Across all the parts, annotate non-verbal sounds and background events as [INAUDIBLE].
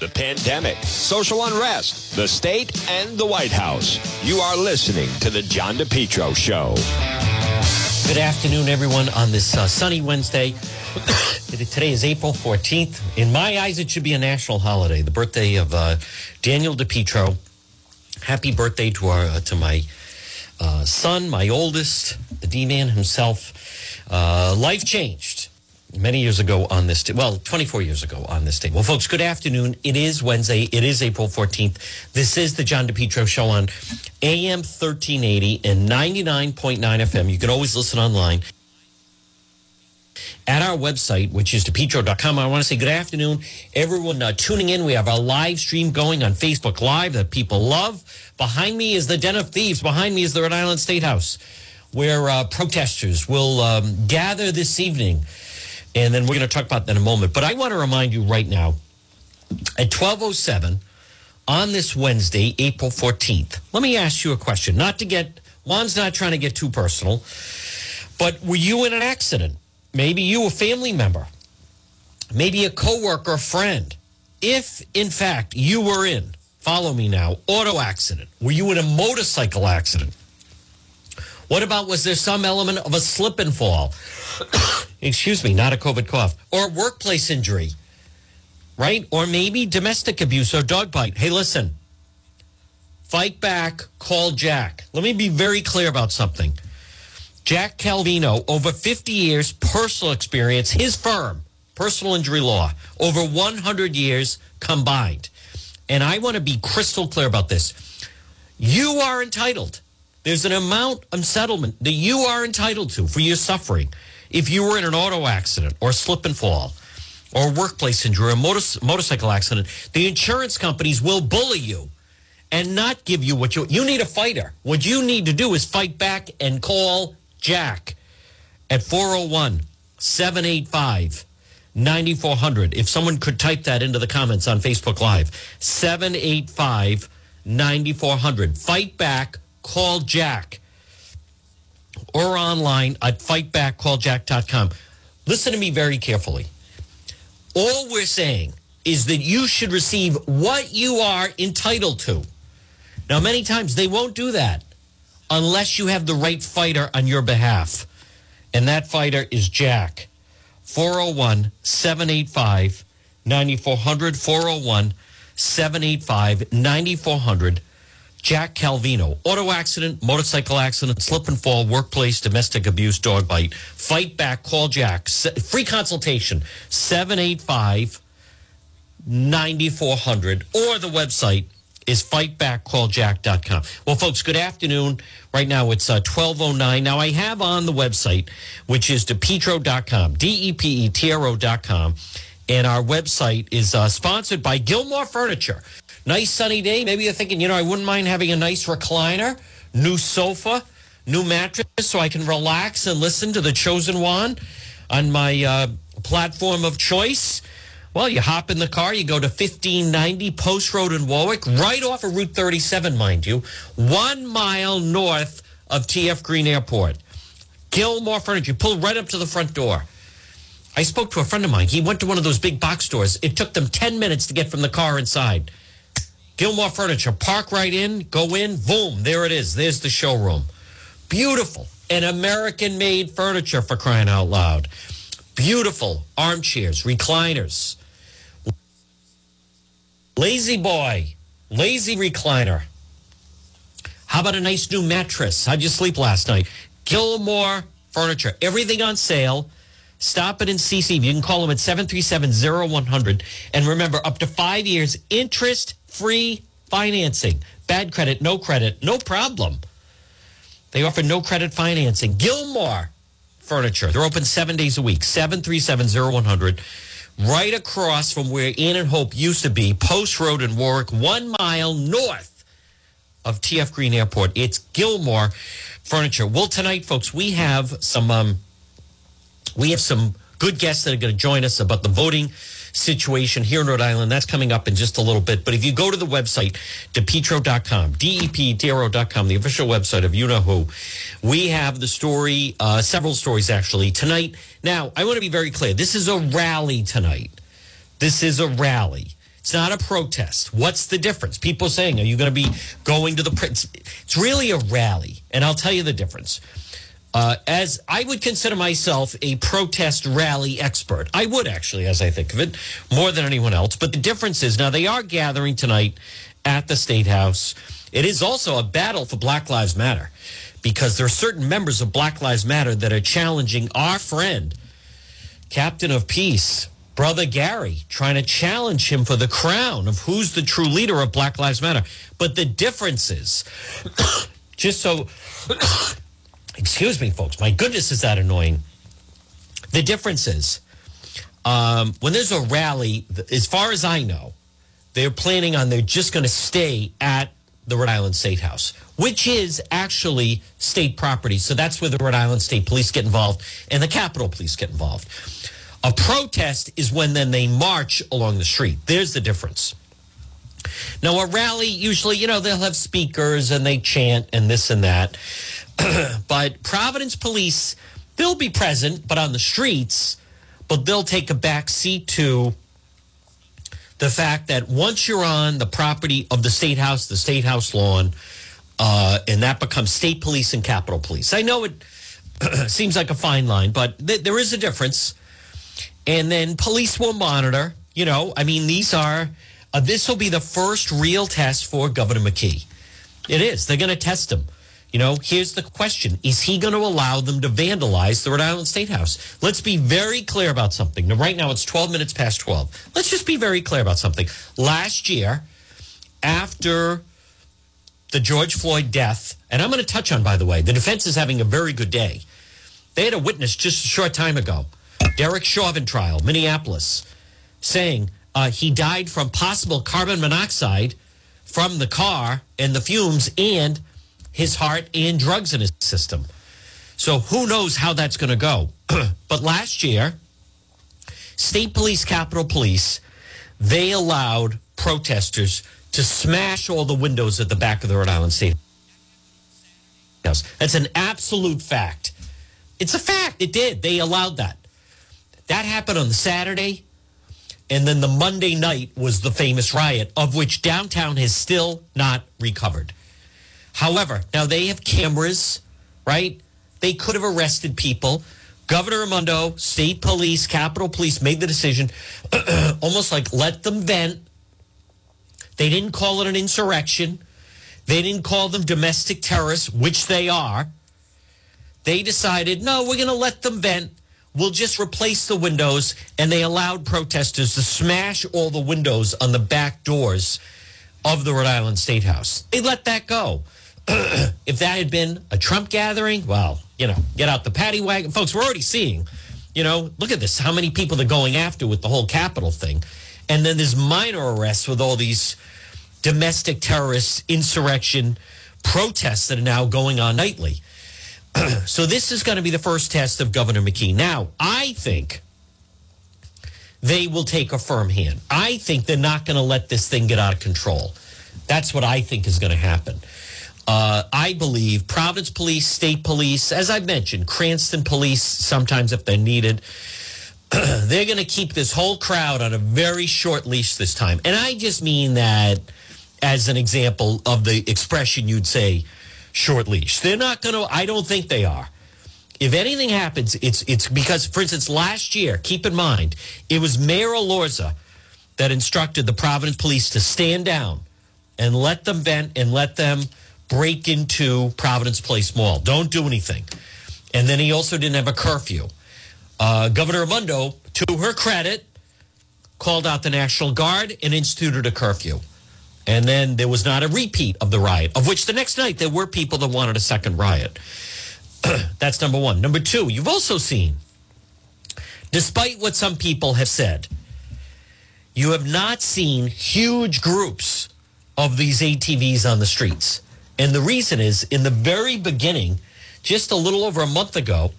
the pandemic, social unrest, the state, and the White House. You are listening to The John DePetro Show. Good afternoon, everyone, on this uh, sunny Wednesday. [COUGHS] Today is April 14th. In my eyes, it should be a national holiday, the birthday of uh, Daniel DePetro. Happy birthday to, our, uh, to my uh, son, my oldest, the D man himself. Uh, life changed many years ago on this day. Well, 24 years ago on this day. Well, folks, good afternoon. It is Wednesday. It is April 14th. This is the John DePetro show on AM 1380 and 99.9 FM. You can always listen online at our website, which is depetro.com. I want to say good afternoon, everyone uh, tuning in. We have our live stream going on Facebook Live that people love. Behind me is the Den of Thieves. Behind me is the Rhode Island State House, where uh, protesters will um, gather this evening and then we're going to talk about that in a moment. But I want to remind you right now at 1207 on this Wednesday, April 14th, let me ask you a question. Not to get, Juan's not trying to get too personal, but were you in an accident? Maybe you, a family member, maybe a coworker, a friend. If, in fact, you were in, follow me now, auto accident, were you in a motorcycle accident? What about was there some element of a slip and fall? Excuse me, not a COVID cough or workplace injury, right? Or maybe domestic abuse or dog bite. Hey, listen, fight back, call Jack. Let me be very clear about something. Jack Calvino, over 50 years, personal experience, his firm, personal injury law, over 100 years combined. And I want to be crystal clear about this. You are entitled there's an amount of settlement that you are entitled to for your suffering if you were in an auto accident or slip and fall or workplace injury or motor, motorcycle accident. The insurance companies will bully you and not give you what you you need a fighter. What you need to do is fight back and call Jack at 401 785 9400. If someone could type that into the comments on Facebook Live, 785 9400. Fight back call Jack or online at fightbackcalljack.com. Listen to me very carefully. All we're saying is that you should receive what you are entitled to. Now, many times they won't do that unless you have the right fighter on your behalf. And that fighter is Jack. 401 785 9400. 401 785 9400. Jack Calvino. Auto accident, motorcycle accident, slip and fall, workplace, domestic abuse, dog bite. Fight back, call Jack. Free consultation, 785 9400. Or the website is fightbackcalljack.com. Well, folks, good afternoon. Right now it's uh, 1209. Now I have on the website, which is depetro.com, D-E-P-E-T-R-O.com. And our website is uh, sponsored by Gilmore Furniture. Nice sunny day. Maybe you're thinking, you know, I wouldn't mind having a nice recliner, new sofa, new mattress so I can relax and listen to the chosen one on my uh, platform of choice. Well, you hop in the car, you go to 1590 Post Road in Warwick, right off of Route 37, mind you, one mile north of TF Green Airport. Gilmore Furniture, pull right up to the front door. I spoke to a friend of mine. He went to one of those big box stores. It took them 10 minutes to get from the car inside. Gilmore Furniture. Park right in, go in, boom, there it is. There's the showroom. Beautiful. And American made furniture for crying out loud. Beautiful armchairs, recliners. La-Z-Boy, lazy recliner. How about a nice new mattress? How'd you sleep last night? Gilmore Furniture. Everything on sale. Stop it in CC. You can call them at 737-0100. And remember, up to five years, interest free financing. Bad credit, no credit, no problem. They offer no credit financing. Gilmore Furniture. They're open seven days a week. 737-0100. Right across from where Ann and Hope used to be, Post Road in Warwick, one mile north of TF Green Airport. It's Gilmore Furniture. Well, tonight, folks, we have some um, we have some good guests that are going to join us about the voting situation here in Rhode Island. That's coming up in just a little bit. But if you go to the website, depetro.com, D-E-P-T-R-O.com, the official website of you know who, we have the story, uh, several stories actually tonight. Now, I want to be very clear. This is a rally tonight. This is a rally. It's not a protest. What's the difference? People saying, are you going to be going to the prince? It's really a rally. And I'll tell you the difference. Uh, as I would consider myself a protest rally expert. I would actually, as I think of it, more than anyone else. But the difference is now they are gathering tonight at the State House. It is also a battle for Black Lives Matter because there are certain members of Black Lives Matter that are challenging our friend, Captain of Peace, Brother Gary, trying to challenge him for the crown of who's the true leader of Black Lives Matter. But the difference is, [COUGHS] just so, [COUGHS] excuse me, folks, my goodness, is that annoying. The difference is, um, when there's a rally, as far as I know, they're planning on they're just going to stay at the Rhode Island State House, which is actually state property. So that's where the Rhode Island State Police get involved and the Capitol Police get involved. A protest is when then they march along the street. There's the difference. Now, a rally, usually, you know, they'll have speakers and they chant and this and that. [CLEARS THROAT] but Providence Police, they'll be present, but on the streets, but they'll take a back seat to the fact that once you're on the property of the state house, the state house lawn, uh, and that becomes state police and capitol police. I know it [CLEARS THROAT] seems like a fine line, but th- there is a difference. And then police will monitor. You know, I mean, these are, uh, this will be the first real test for Governor McKee. It is. They're going to test him. You know, here's the question Is he going to allow them to vandalize the Rhode Island State House? Let's be very clear about something. Now, right now, it's 12 minutes past 12. Let's just be very clear about something. Last year, after the George Floyd death, and I'm going to touch on, by the way, the defense is having a very good day. They had a witness just a short time ago, Derek Chauvin trial, Minneapolis, saying uh, he died from possible carbon monoxide from the car and the fumes and his heart and drugs in his system. So who knows how that's going to go. [CLEARS THROAT] but last year, state police, capitol police, they allowed protesters to smash all the windows at the back of the Rhode Island State House. That's an absolute fact. It's a fact. It did. They allowed that. That happened on the Saturday. And then the Monday night was the famous riot, of which downtown has still not recovered. However, now they have cameras, right? They could have arrested people. Governor Raimondo, state police, Capitol Police made the decision, [CLEARS THROAT] almost like let them vent. They didn't call it an insurrection. They didn't call them domestic terrorists, which they are. They decided, no, we're going to let them vent. We'll just replace the windows. And they allowed protesters to smash all the windows on the back doors of the Rhode Island State House. They let that go. [CLEARS THROAT] if that had been a Trump gathering, well, you know, get out the paddy wagon. Folks, we're already seeing, you know, look at this, how many people they're going after with the whole Capitol thing. And then there's minor arrests with all these domestic terrorists, insurrection protests that are now going on nightly. [CLEARS THROAT] so this is going to be the first test of Governor McKee. Now, I think they will take a firm hand. I think they're not going to let this thing get out of control. That's what I think is going to happen. Uh, I believe Providence Police, State Police, as I've mentioned, Cranston Police, sometimes if they're needed, [CLEARS THROAT] they're going to keep this whole crowd on a very short leash this time. And I just mean that as an example of the expression you'd say short leash. They're not going to, I don't think they are. If anything happens, it's it's because, for instance, last year, keep in mind, it was Mayor Elorza that instructed the Providence Police to stand down and let them vent and let them break into Providence Place Mall. Don't do anything. And then he also didn't have a curfew. Uh, Governor Raimondo, to her credit, called out the National Guard and instituted a curfew. And then there was not a repeat of the riot, of which the next night there were people that wanted a second riot. [CLEARS THROAT] That's number one. Number two, you've also seen, despite what some people have said, you have not seen huge groups of these ATVs on the streets. And the reason is in the very beginning, just a little over a month ago,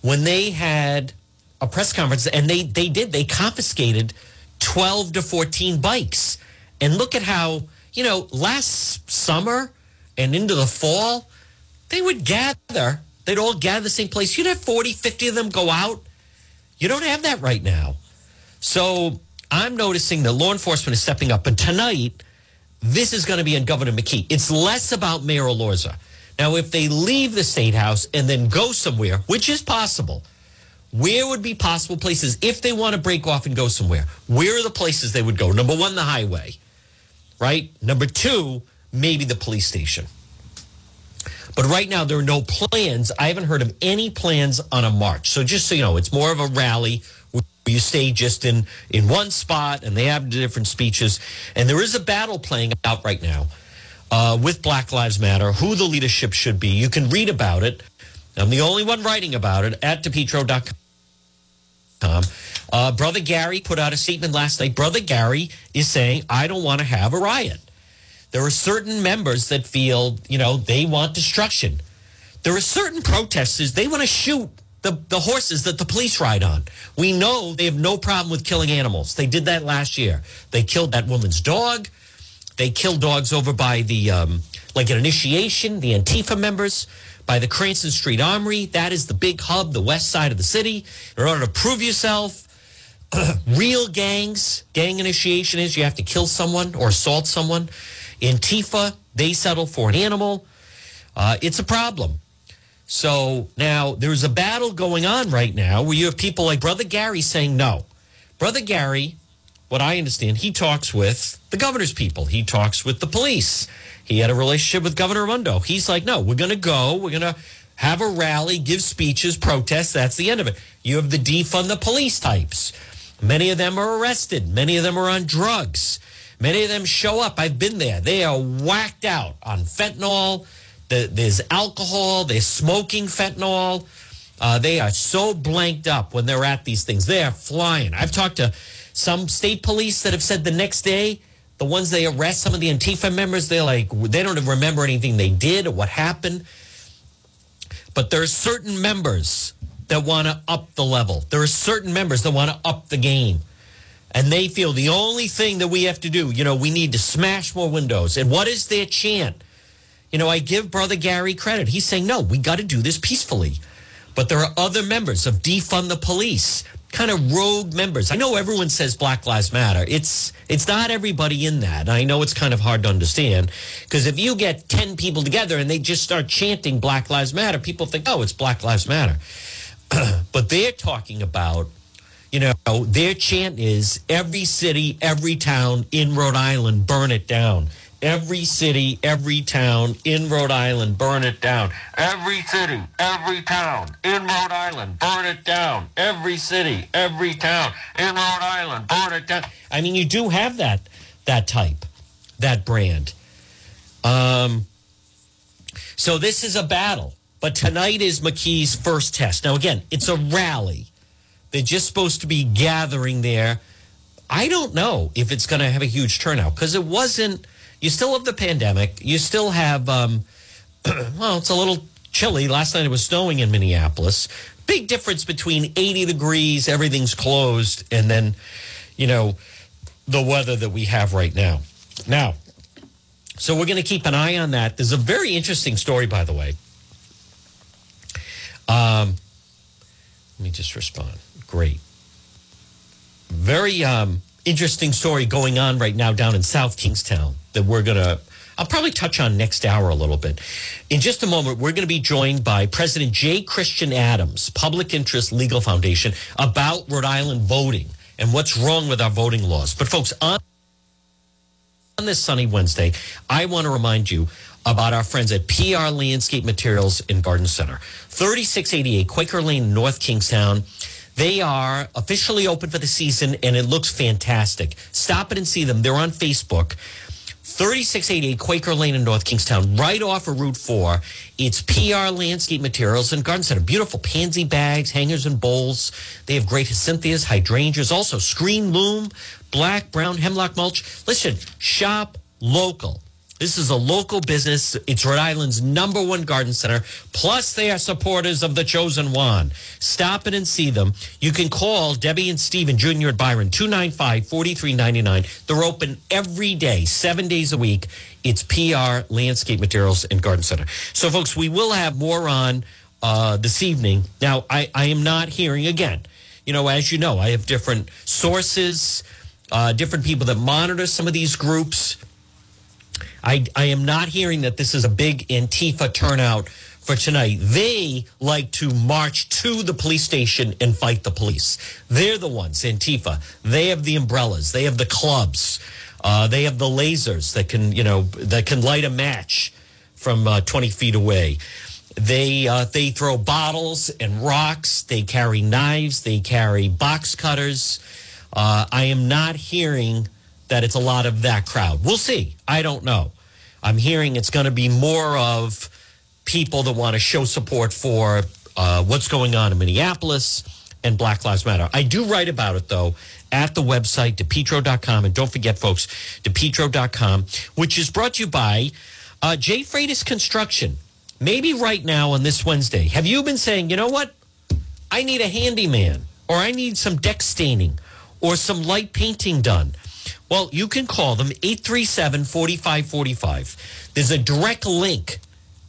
when they had a press conference and they, they did, they confiscated 12 to 14 bikes. And look at how, you know, last summer and into the fall, they would gather, they'd all gather the same place. You'd have 40, 50 of them go out. You don't have that right now. So I'm noticing that law enforcement is stepping up. And tonight, this is going to be on Governor McKee. It's less about Mayor Elorza. Now, if they leave the state house and then go somewhere, which is possible, where would be possible places if they want to break off and go somewhere? Where are the places they would go? Number one, the highway, right? Number two, maybe the police station. But right now, there are no plans. I haven't heard of any plans on a march. So just so you know, it's more of a rally you stay just in, in one spot and they have different speeches. And there is a battle playing out right now uh, with Black Lives Matter, who the leadership should be. You can read about it. I'm the only one writing about it at depetro.com. Uh, Brother Gary put out a statement last night. Brother Gary is saying, I don't want to have a riot. There are certain members that feel, you know, they want destruction. There are certain protesters, they want to shoot the, the horses that the police ride on. We know they have no problem with killing animals. They did that last year. They killed that woman's dog. They killed dogs over by the, um, like an initiation, the Antifa members, by the Cranston Street Armory. That is the big hub, the west side of the city. In order to prove yourself, [CLEARS THROAT] real gangs, gang initiation is you have to kill someone or assault someone. Antifa, they settle for an animal. Uh, it's a problem. So now there's a battle going on right now where you have people like Brother Gary saying no. Brother Gary, what I understand, he talks with the governor's people, he talks with the police. He had a relationship with Governor Raimondo. He's like, no, we're going to go. We're going to have a rally, give speeches, protest. That's the end of it. You have the defund the police types. Many of them are arrested. Many of them are on drugs. Many of them show up. I've been there. They are whacked out on fentanyl. There's alcohol. They're smoking fentanyl. Uh, they are so blanked up when they're at these things. They are flying. I've talked to some state police that have said the next day, the ones they arrest, some of the Antifa members, they're like, they don't remember anything they did or what happened. But there are certain members that want to up the level. There are certain members that want to up the game and they feel the only thing that we have to do, you know, we need to smash more windows. And what is their chant? You know, I give Brother Gary credit. He's saying, no, we got to do this peacefully. But there are other members of defund the police, kind of rogue members. I know everyone says Black Lives Matter. It's it's not everybody in that. I know it's kind of hard to understand because if you get 10 people together and they just start chanting Black Lives Matter, people think, "Oh, it's Black Lives Matter." [CLEARS THROAT] but they're talking about you know, their chant is every city, every town in Rhode Island, burn it down. Every city, every town in Rhode Island, burn it down. Every city, every town in Rhode Island, burn it down. Every city, every town in Rhode Island, burn it down. I mean, you do have that that type, that brand. Um, so this is a battle, but tonight is McKee's first test. Now, again, it's a rally. They're just supposed to be gathering there. I don't know if it's going to have a huge turnout because it wasn't. You still have the pandemic. You still have, um, [CLEARS THROAT] well, it's a little chilly. Last night it was snowing in Minneapolis. Big difference between 80 degrees, everything's closed, and then, you know, the weather that we have right now. Now, so we're going to keep an eye on that. There's a very interesting story, by the way. Um, let me just respond great. Very um, interesting story going on right now down in South Kingstown that we're going to, I'll probably touch on next hour a little bit. In just a moment, we're going to be joined by President J. Christian Adams, Public Interest Legal Foundation, about Rhode Island voting and what's wrong with our voting laws. But, folks, on on this sunny Wednesday, I want to remind you about our friends at PR Landscape Materials in Garden Center, 3688 Quaker Lane, North Kingstown. They are officially open for the season and it looks fantastic. Stop it and see them. They're on Facebook. 3688 Quaker Lane in North Kingstown, right off of Route 4. It's PR Landscape Materials and Garden Center. Beautiful pansy bags, hangers, and bowls. They have great hyacinthus, hydrangeas, also screen loom, black, brown, hemlock mulch. Listen, shop local. This is a local business. It's Rhode Island's number one garden center. Plus, they are supporters of the Chosen One. Stop it and see them. You can call Debbie and Stephen Jr. at Byron, 295 4399. They're open every day, seven days a week. It's PR Landscape Materials and Garden Center. So, folks, we will have more on uh, this evening. Now, I, I am not hearing again. You know, as you know, I have different sources uh, different people that monitor some of these groups. I, I am not hearing that this is a big Antifa turnout for tonight. They like to march to the police station and fight the police. They're the ones, Antifa. They have the umbrellas. They have the clubs. Uh, they have the lasers that can, you know, that can light a match from uh, 20 feet away. They uh, they throw bottles and rocks. They carry knives. They carry box cutters. Uh, I am not hearing that it's a lot of that crowd. We'll see. I don't know. I'm hearing it's going to be more of people that want to show support for uh, what's going on in Minneapolis and Black Lives Matter. I do write about it though at the website depetro.com and don't forget folks depetro.com which is brought to you by uh, J Freitas Construction. Maybe right now on this Wednesday, have you been saying, you know what? I need a handyman or I need some deck staining or some light painting done. Well, you can call them 837 4545. There's a direct link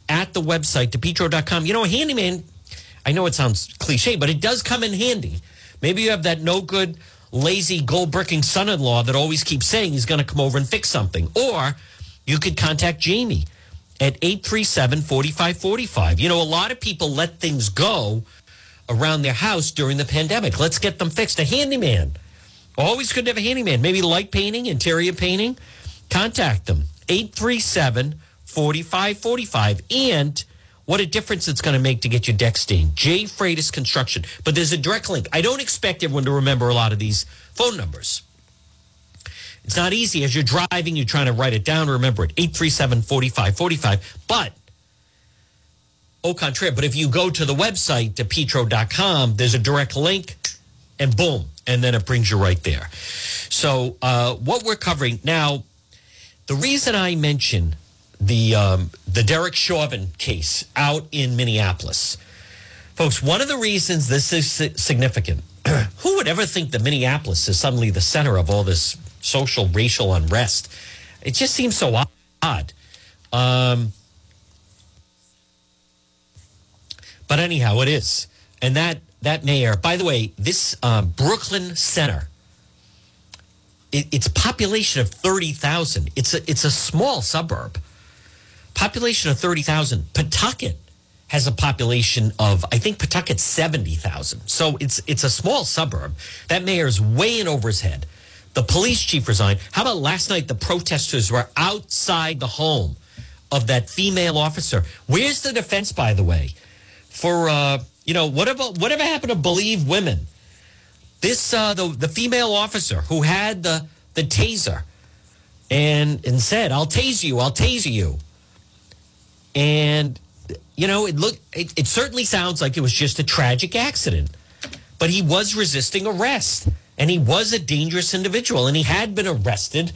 at the website, depetro.com. You know, a handyman, I know it sounds cliche, but it does come in handy. Maybe you have that no good, lazy, gold bricking son in law that always keeps saying he's going to come over and fix something. Or you could contact Jamie at 837 4545. You know, a lot of people let things go around their house during the pandemic. Let's get them fixed. A handyman. Always good to have a handyman. Maybe light painting, interior painting. Contact them. 837 4545. And what a difference it's going to make to get your deck stained. J. Freitas Construction. But there's a direct link. I don't expect everyone to remember a lot of these phone numbers. It's not easy as you're driving, you're trying to write it down, remember it 837 4545. But, au contraire, but if you go to the website, depetro.com, there's a direct link and boom, and then it brings you right there. So, uh, what we're covering now, the reason I mention the um, the Derek Chauvin case out in Minneapolis, folks, one of the reasons this is significant. [CLEARS THROAT] who would ever think that Minneapolis is suddenly the center of all this social racial unrest? It just seems so odd. Um, but anyhow, it is, and that that mayor. By the way, this um, Brooklyn Center. It, its population of thirty thousand. It's a it's a small suburb. Population of thirty thousand. Pawtucket has a population of I think Pawtucket's seventy thousand. So it's it's a small suburb. That mayor's way in over his head. The police chief resigned. How about last night? The protesters were outside the home of that female officer. Where's the defense, by the way, for uh, you know whatever whatever happened to believe women? This uh, the the female officer who had the the taser and and said, "I'll tase you, I'll tase you," and you know it looked it, it certainly sounds like it was just a tragic accident, but he was resisting arrest and he was a dangerous individual and he had been arrested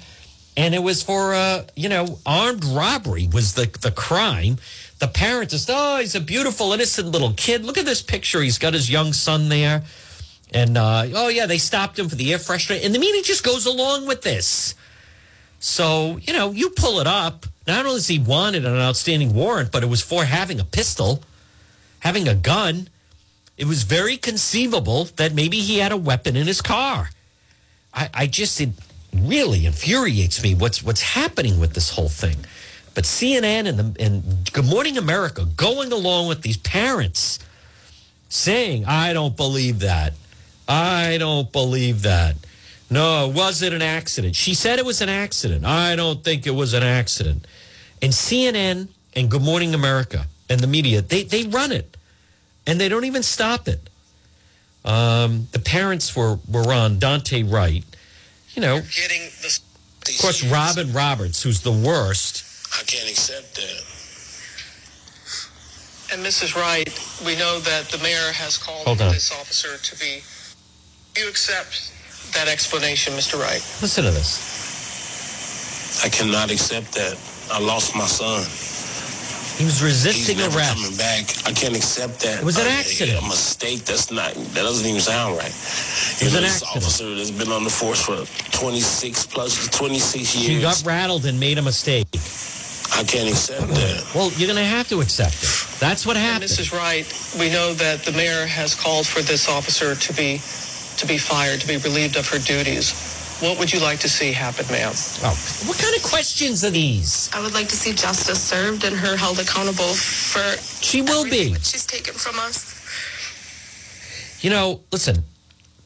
and it was for uh, you know armed robbery was the the crime the parents just oh he's a beautiful innocent little kid. Look at this picture. He's got his young son there. And uh, oh yeah they stopped him for the air freshener. And the media just goes along with this. So you know you pull it up. Not only is he wanted an outstanding warrant but it was for having a pistol having a gun. It was very conceivable that maybe he had a weapon in his car. I, I just it really infuriates me what's what's happening with this whole thing. But CNN and the and Good Morning America going along with these parents saying, "I don't believe that. I don't believe that. No, was it an accident?" She said it was an accident. I don't think it was an accident. And CNN and Good Morning America and the media, they they run it and they don't even stop it. Um, the parents were were on Daunte Wright. You know, the, of course, Robin Roberts, who's the worst. I can't accept that. And Mrs. Wright, we know that the mayor has called Hold this officer to be. You accept that explanation, Mr. Wright? Listen to this. I cannot accept that. I lost my son. He was resisting He's never arrest. Coming back, I can't accept that. It was an accident. A, a mistake. That's not. That doesn't even sound right. It was know, an this accident. officer that's been on the force for 26 plus 26 years. He got rattled and made a mistake. I can't accept that. Well, you're going to have to accept it. That's what happened. And Mrs. Wright, we know that the mayor has called for this officer to be to be fired, to be relieved of her duties. What would you like to see happen, ma'am? Oh, what kind of questions are these? I would like to see justice served and her held accountable for. She will be. She's taken from us. You know, listen,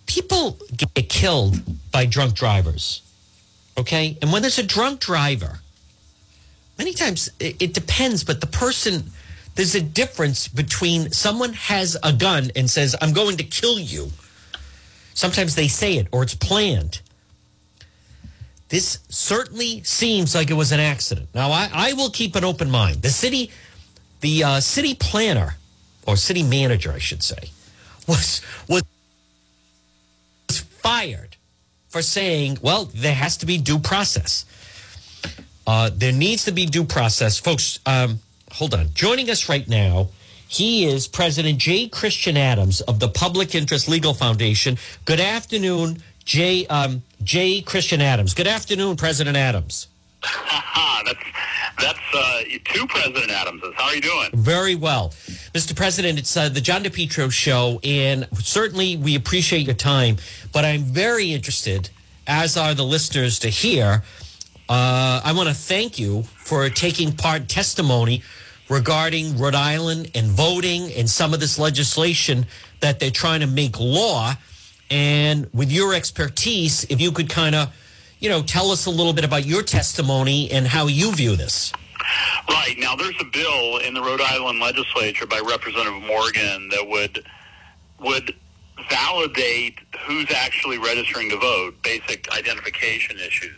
people get killed by drunk drivers. Okay? And when there's a drunk driver, many times it, depends, but the person, there's a difference between someone has a gun and says, I'm going to kill you. Sometimes they say it or it's planned. This certainly seems like it was an accident. Now, I, I will keep an open mind. The city, the uh, city planner, or city manager, I should say, was was fired for saying, well, there has to be due process. Uh, there needs to be due process. Folks, um, hold on. Joining us right now, he is President J. Christian Adams of the Public Interest Legal Foundation. Good afternoon, Jay, Um, J. Christian Adams. Good afternoon, President Adams. that's that's uh, two President Adamses. How are you doing? Very well, Mr. President. It's uh, the John DePetro show, and certainly we appreciate your time. But I'm very interested, as are the listeners, to hear. Uh, I want to thank you for taking part testimony regarding Rhode Island and voting and some of this legislation that they're trying to make law. And with your expertise, if you could kind of you know, tell us a little bit about your testimony and how you view this. Right. Now, there's a bill in the Rhode Island legislature by Representative Morgan that would would validate who's actually registering to vote, basic identification issues.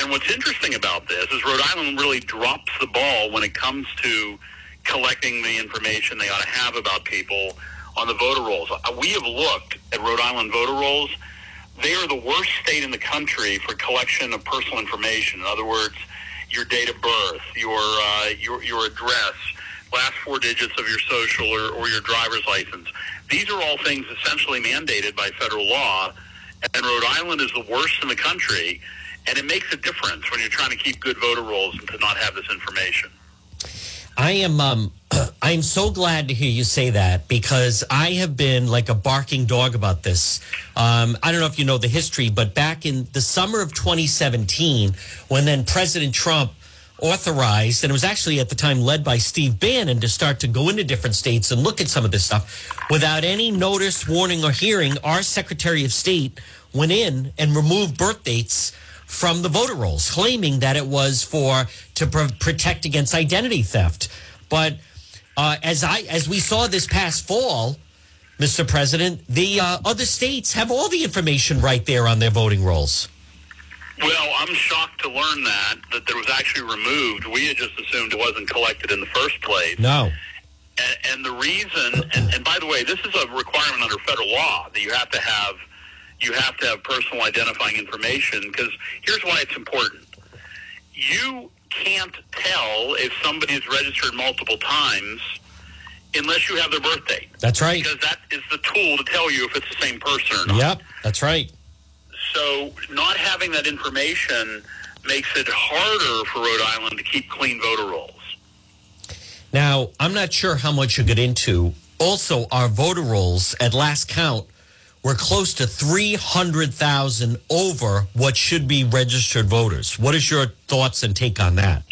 And what's interesting about this is Rhode Island really drops the ball when it comes to collecting the information they ought to have about people on the voter rolls. We have looked at Rhode Island voter rolls they are the worst state in the country for collection of personal information. In other words, your date of birth, your uh, your your address, last four digits of your social or, or your driver's license. These are all things essentially mandated by federal law, and Rhode Island is the worst in the country. And it makes a difference when you're trying to keep good voter rolls and to not have this information. I am um, [CLEARS THROAT] I'm so glad to hear you say that because I have been like a barking dog about this. Um, I don't know if you know the history, but back in the summer of 2017, when then President Trump authorized, and it was actually at the time led by Steve Bannon to start to go into different states and look at some of this stuff without any notice, warning, or hearing, our Secretary of State went in and removed birth dates from the voter rolls, claiming that it was for to pr- protect against identity theft. But uh, as I as we saw this past fall, Mr. President, the uh, other states have all the information right there on their voting rolls. Well, I'm shocked to learn that that there was actually removed. We had just assumed it wasn't collected in the first place. No. And, and the reason, and, and by the way, this is a requirement under federal law that you have to have you have to have personal identifying information because here's why it's important. You can't tell if somebody is registered multiple times unless you have their birth date. That's right. Because that is the tool to tell you if it's the same person or not. Yep, that's right. So not having that information makes it harder for Rhode Island to keep clean voter rolls. Now, I'm not sure how much you get into. Also, our voter rolls at last count we're close to 300,000 over what should be registered voters. What is your thoughts and take on that?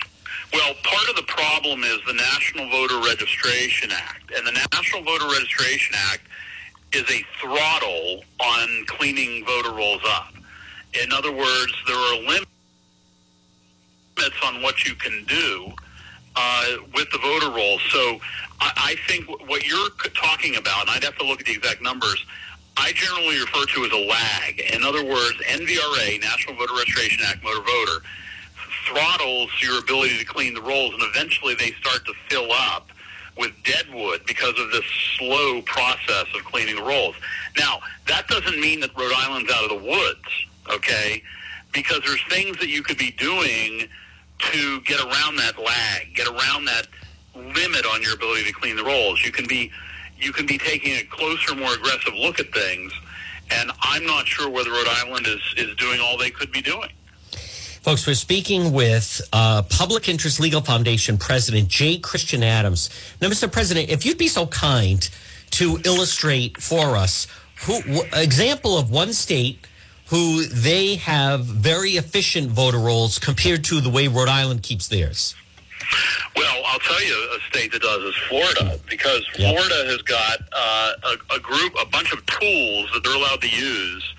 Well, part of the problem is the National Voter Registration Act. And the National Voter Registration Act is a throttle on cleaning voter rolls up. In other words, there are limits on what you can do uh, with the voter rolls. So I, I think what you're talking about, and I'd have to look at the exact numbers, I generally refer to as a lag. In other words, NVRA, National Voter Registration Act, Motor Voter, throttles your ability to clean the rolls, and eventually they start to fill up with deadwood because of this slow process of cleaning the rolls. Now, that doesn't mean that Rhode Island's out of the woods, okay? Because there's things that you could be doing to get around that lag, get around that limit on your ability to clean the rolls. You can be you can be taking a closer, more aggressive look at things. And I'm not sure whether Rhode Island is, is doing all they could be doing. Folks, we're speaking with uh, Public Interest Legal Foundation President J. Christian Adams. Now, Mr. President, if you'd be so kind to illustrate for us who example of one state who they have very efficient voter rolls compared to the way Rhode Island keeps theirs? Well, I'll tell you a state that does is Florida because yep. Florida has got uh, a, a, group, a bunch of tools that they're allowed to use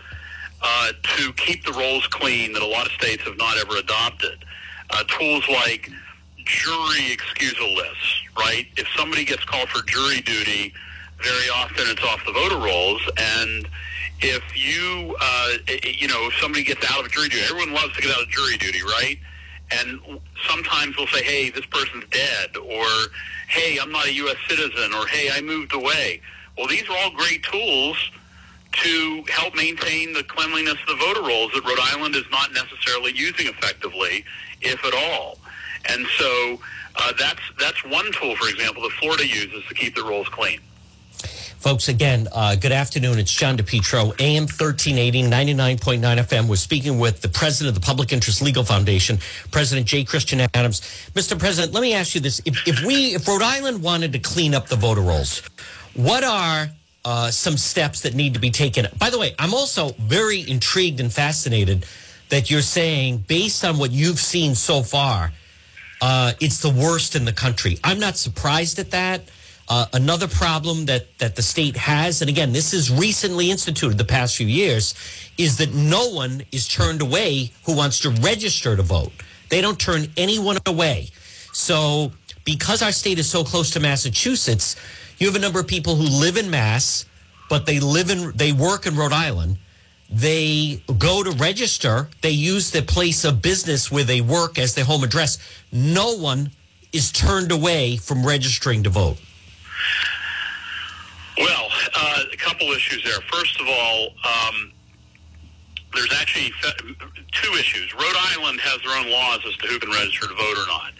uh, to keep the rolls clean that a lot of states have not ever adopted. Uh, tools like jury excusal lists, right? If somebody gets called for jury duty, very often it's off the voter rolls and if you, uh, you know, if somebody gets out of jury duty, everyone loves to get out of jury duty, right? And sometimes we'll say, hey, this person's dead, or hey, I'm not a U.S. citizen, or hey, I moved away. Well, these are all great tools to help maintain the cleanliness of the voter rolls that Rhode Island is not necessarily using effectively, if at all. And so uh, that's that's one tool, for example, that Florida uses to keep the rolls clean. Folks, again, uh, good afternoon. It's John DePetro, AM 1380, 99.9 FM. We're speaking with the president of the Public Interest Legal Foundation, President J. Christian Adams. Mr. President, let me ask you this. If, if we, if Rhode Island wanted to clean up the voter rolls, what are uh, some steps that need to be taken? By the way, I'm also very intrigued and fascinated that you're saying, based on what you've seen so far, uh, it's the worst in the country. I'm not surprised at that. Uh, another problem that, that the state has, and again, this is recently instituted the past few years, is that no one is turned away who wants to register to vote. They don't turn anyone away. So, because our state is so close to Massachusetts, you have a number of people who live in Mass, but they live in, they work in Rhode Island. They go to register. They use the place of business where they work as their home address. No one is turned away from registering to vote. Well, uh, a couple issues there. First of all, um, there's actually two issues. Rhode Island has their own laws as to who can register to vote or not,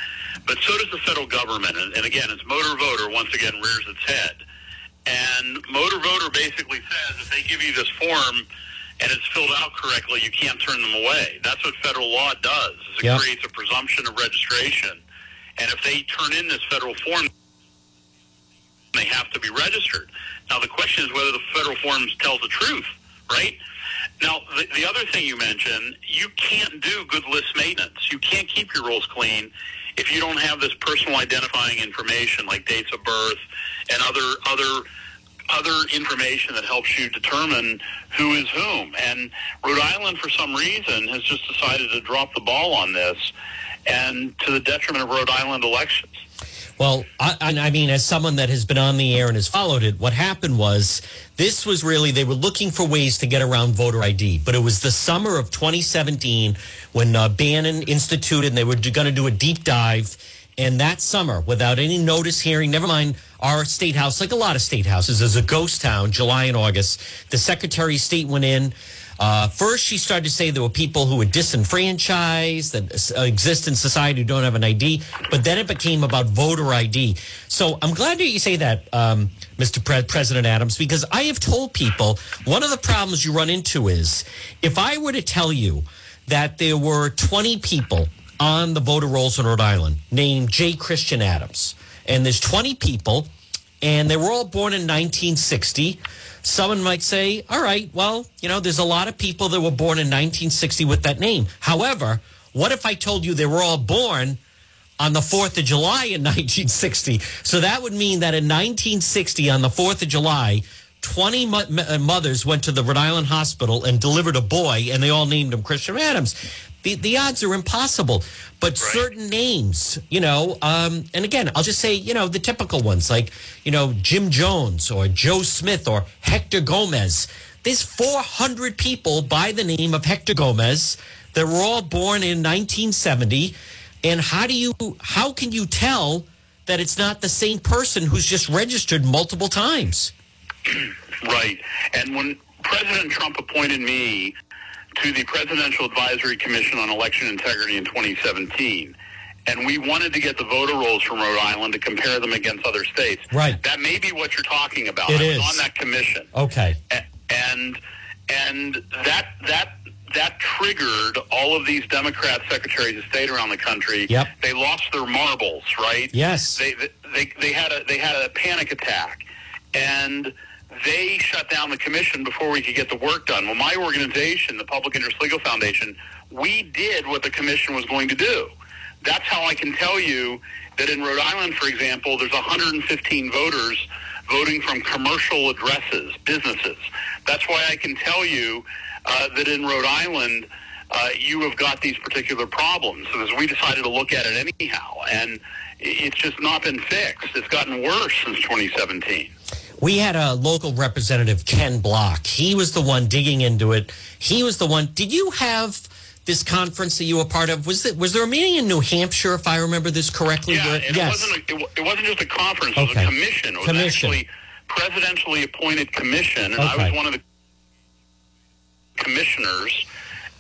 but so does the federal government. And, and again, it's motor voter once again rears its head. And motor voter basically says if they give you this form and it's filled out correctly, you can't turn them away. That's what federal law does. Is it yep. creates a presumption of registration. And if they turn in this federal form, they have to be registered. Now, the question is whether the federal form tells the truth, right? Now, the, the other thing you mentioned, you can't do good list maintenance. You can't keep your rolls clean if you don't have this personal identifying information like dates of birth and other other other information that helps you determine who is whom. And Rhode Island, for some reason, has just decided to drop the ball on this, and to the detriment of Rhode Island elections. Well, I, I, mean, as someone that has been on the air and has followed it, what happened was this was really, they were looking for ways to get around voter ID. But it was the summer of 2017 when uh, Bannon instituted and they were going to do a deep dive. And that summer, without any notice hearing, never mind our state house, like a lot of state houses, is a ghost town, July and August. The Secretary of State went in. Uh, first, she started to say there were people who were disenfranchised that exist in society who don't have an ID, but then it became about voter ID. So I'm glad that you say that, um, Mr. Pre- President Adams, because I have told people one of the problems you run into is if I were to tell you that there were 20 people on the voter rolls in Rhode Island named J. Christian Adams, and there's 20 people, and they were all born in 1960 someone might say, all right, well, you know, there's a lot of people that were born in 1960 with that name. However, what if I told you they were all born on the 4th of July in [LAUGHS] 1960? So that would mean that in 1960, on the 4th of July, 20 mo- uh, mothers went to the Rhode Island hospital and delivered a boy, and they all named him Christian Adams. The, the odds are impossible. But right. certain names, you know, um, and again, I'll just say, you know, the typical ones like, you know, Jim Jones or Joe Smith or Hector Gomez. There's 400 people by the name of Hector Gomez that were all born in 1970. And how do you, how can you tell that it's not the same person who's just registered multiple times? [CLEARS THROAT] Right. And when President Trump appointed me to the Presidential Advisory Commission on Election Integrity in 2017 and we wanted to get the voter rolls from Rhode Island to compare them against other states. Right. That may be what you're talking about. It I is. was on that commission. Okay. And and that that that triggered all of these Democrat secretaries of state around the country. Yep. They lost their marbles, right? Yes. They they they had a they had a panic attack. And they shut down the commission before we could get the work done. Well, my organization, the Public Interest Legal Foundation, we did what the commission was going to do. That's how I can tell you that in Rhode Island, for example, there's 115 voters voting from commercial addresses, businesses. That's why I can tell you uh, that in Rhode Island, uh, you have got these particular problems. Because we decided to look at it anyhow, and it's just not been fixed. It's gotten worse since 2017. We had a local representative, Ken Block. He was the one digging into it. He was the one. Did you have this conference that you were part of? Was it was there a meeting in New Hampshire, if I remember this correctly? Yeah, and yes. it wasn't. A, it, wasn't just a conference. It was Okay. a commission. It was Commission. actually presidentially appointed commission, and I was one of the commissioners.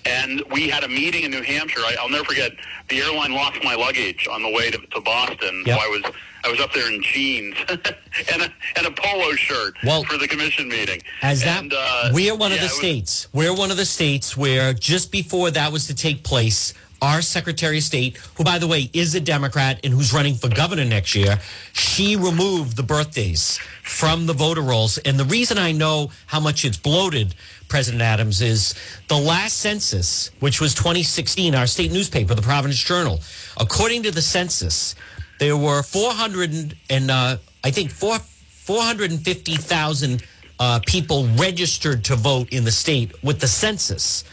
And we had a meeting in New Hampshire. I, I'll never forget. The airline lost my luggage on the way to, to Boston, Yep. so I was I was up there in jeans [LAUGHS] and a, and a polo shirt Well, for the commission meeting. As that, And, uh, we're one of the it was- states. We're one of the states where just before that was to take place, our Secretary of State, who by the way is a Democrat and who's running for governor next year, she removed the birthdays from the voter rolls. And the reason I know how much it's bloated, President Adams, is the last census, which was 2016, our state newspaper, the Providence Journal. According to the census, there were 400 and uh, I think four 450,000 uh, people registered to vote in the state with the census.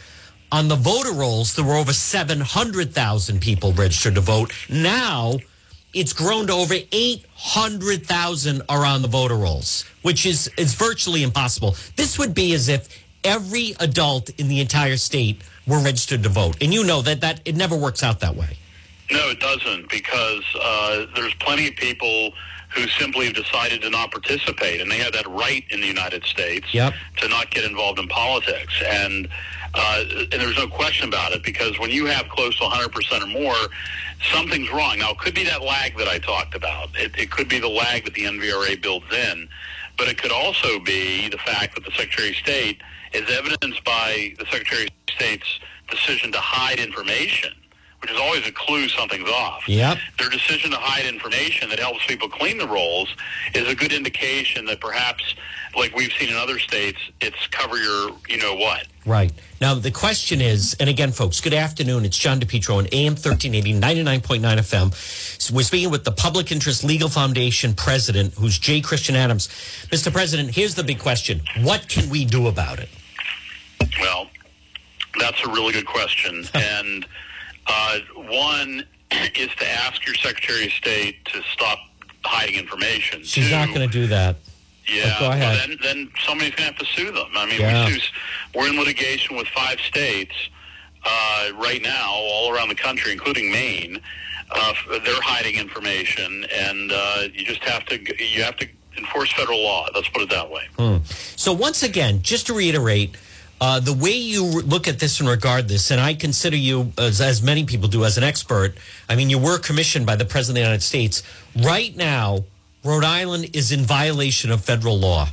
On the voter rolls, there were over 700,000 people registered to vote. Now it's grown to over 800,000 are on the voter rolls, which is, is virtually impossible. This would be as if every adult in the entire state were registered to vote. And you know that, that it never works out that way. No, it doesn't because uh, there's plenty of people who simply have decided to not participate, and they have that right in the United States Yep. to not get involved in politics. And uh, and there's no question about it because when you have close to 100% or more, something's wrong. Now, it could be that lag that I talked about. It, it could be the lag that the NVRA builds in, but it could also be the fact that the Secretary of State is evidenced by the Secretary of State's decision to hide information, which is always a clue something's off Yep. their decision to hide information that helps people clean the rolls is a good indication that perhaps, like we've seen in other states, it's cover your, you know what. Right. Now, the question is, and again, folks, good afternoon. It's John DePetro on AM 1380, 99.9 FM. So we're speaking with the Public Interest Legal Foundation president, who's J. Christian Adams. Mr. President, here's the big question What can we do about it? Well, that's a really good question. [LAUGHS] and uh, one [CLEARS THROAT] is to ask your Secretary of State to stop hiding information. She's Two, not going to do that. Yeah, go ahead. well, then, then somebody's going to have to sue them. I mean, Yeah. we sue, we're in litigation with five states uh, right now, all around the country, including Maine. Uh, they're hiding information, and uh, you just have to you have to enforce federal law. Let's put it that way. So, once again, just to reiterate, uh, the way you look at this and regard this, and I consider you, as, as many people do, as an expert. I mean, you were commissioned by the President of the United States. Right now, Rhode Island is in violation of federal law.